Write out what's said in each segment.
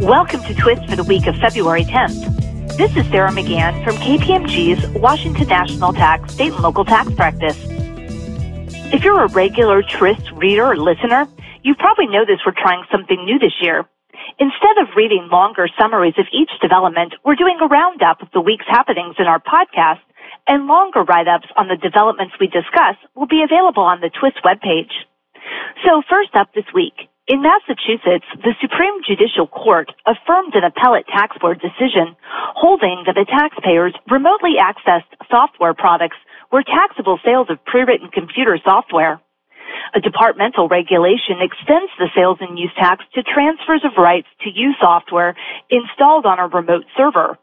Welcome to Twist for the week of February 10th. This is Sarah McGann from KPMG's Washington National Tax State and Local Tax Practice. If you're a regular Twist reader or listener, you probably know noticed we're trying something new this year. Instead of reading longer summaries of each development, we're doing a roundup of the week's happenings in our podcast, and longer write-ups on the developments we discuss will be available on the Twist webpage. So first up this week, in Massachusetts, the Supreme Judicial Court affirmed an appellate tax board decision holding that the taxpayers remotely accessed software products were taxable sales of pre-written computer software. A departmental regulation extends the sales and use tax to transfers of rights to use software installed on a remote server.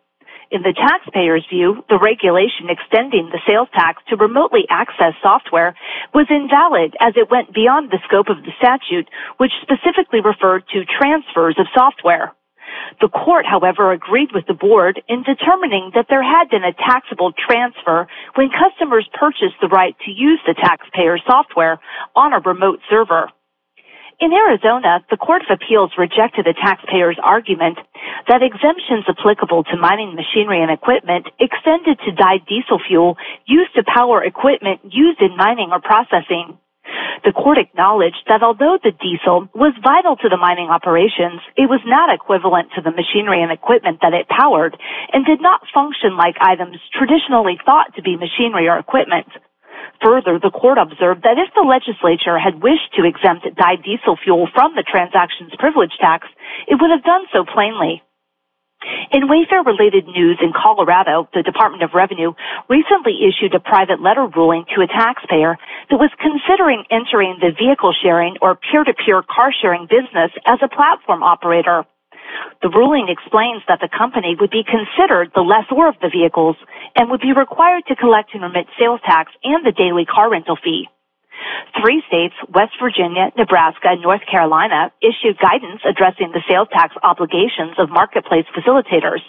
In the taxpayer's view, the regulation extending the sales tax to remotely access software was invalid as it went beyond the scope of the statute, which specifically referred to transfers of software. The court, however, agreed with the board in determining that there had been a taxable transfer when customers purchased the right to use the taxpayer's software on a remote server. In Arizona, the Court of Appeals rejected the taxpayer's argument that exemptions applicable to mining machinery and equipment extended to dyed diesel fuel used to power equipment used in mining or processing. The court acknowledged that although the diesel was vital to the mining operations, it was not equivalent to the machinery and equipment that it powered and did not function like items traditionally thought to be machinery or equipment. Further, the court observed that if the legislature had wished to exempt dyed diesel fuel from the transactions privilege tax, it would have done so plainly. In Wayfair related news in Colorado, the Department of Revenue recently issued a private letter ruling to a taxpayer that was considering entering the vehicle sharing or peer-to-peer car sharing business as a platform operator. The ruling explains that the company would be considered the lessor of the vehicles and would be required to collect and remit sales tax and the daily car rental fee. Three states, West Virginia, Nebraska, and North Carolina, issued guidance addressing the sales tax obligations of marketplace facilitators.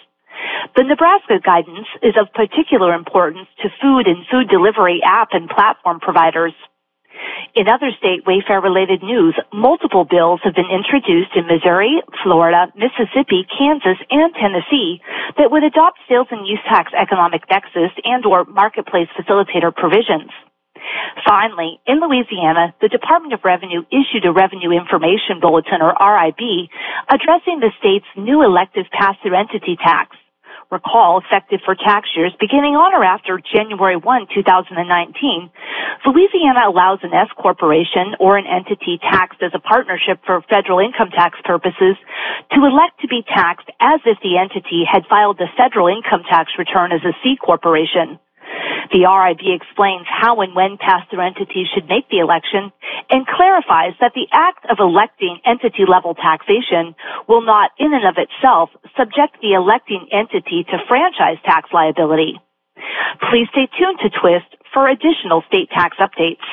The Nebraska guidance is of particular importance to food and food delivery app and platform providers. In other state Wayfair related news, multiple bills have been introduced in Missouri, Florida, Mississippi, Kansas, and Tennessee that would adopt sales and use tax economic nexus and or marketplace facilitator provisions. Finally, in Louisiana, the Department of Revenue issued a Revenue Information Bulletin, or RIB, addressing the state's new elective pass-through entity tax recall effective for tax years beginning on or after January 1, 2019, Louisiana allows an S corporation or an entity taxed as a partnership for federal income tax purposes to elect to be taxed as if the entity had filed a federal income tax return as a C corporation. The RIB explains how and when pass-through entities should make the election and clarifies that the act of electing entity level taxation will not in and of itself subject the electing entity to franchise tax liability. Please stay tuned to Twist for additional state tax updates.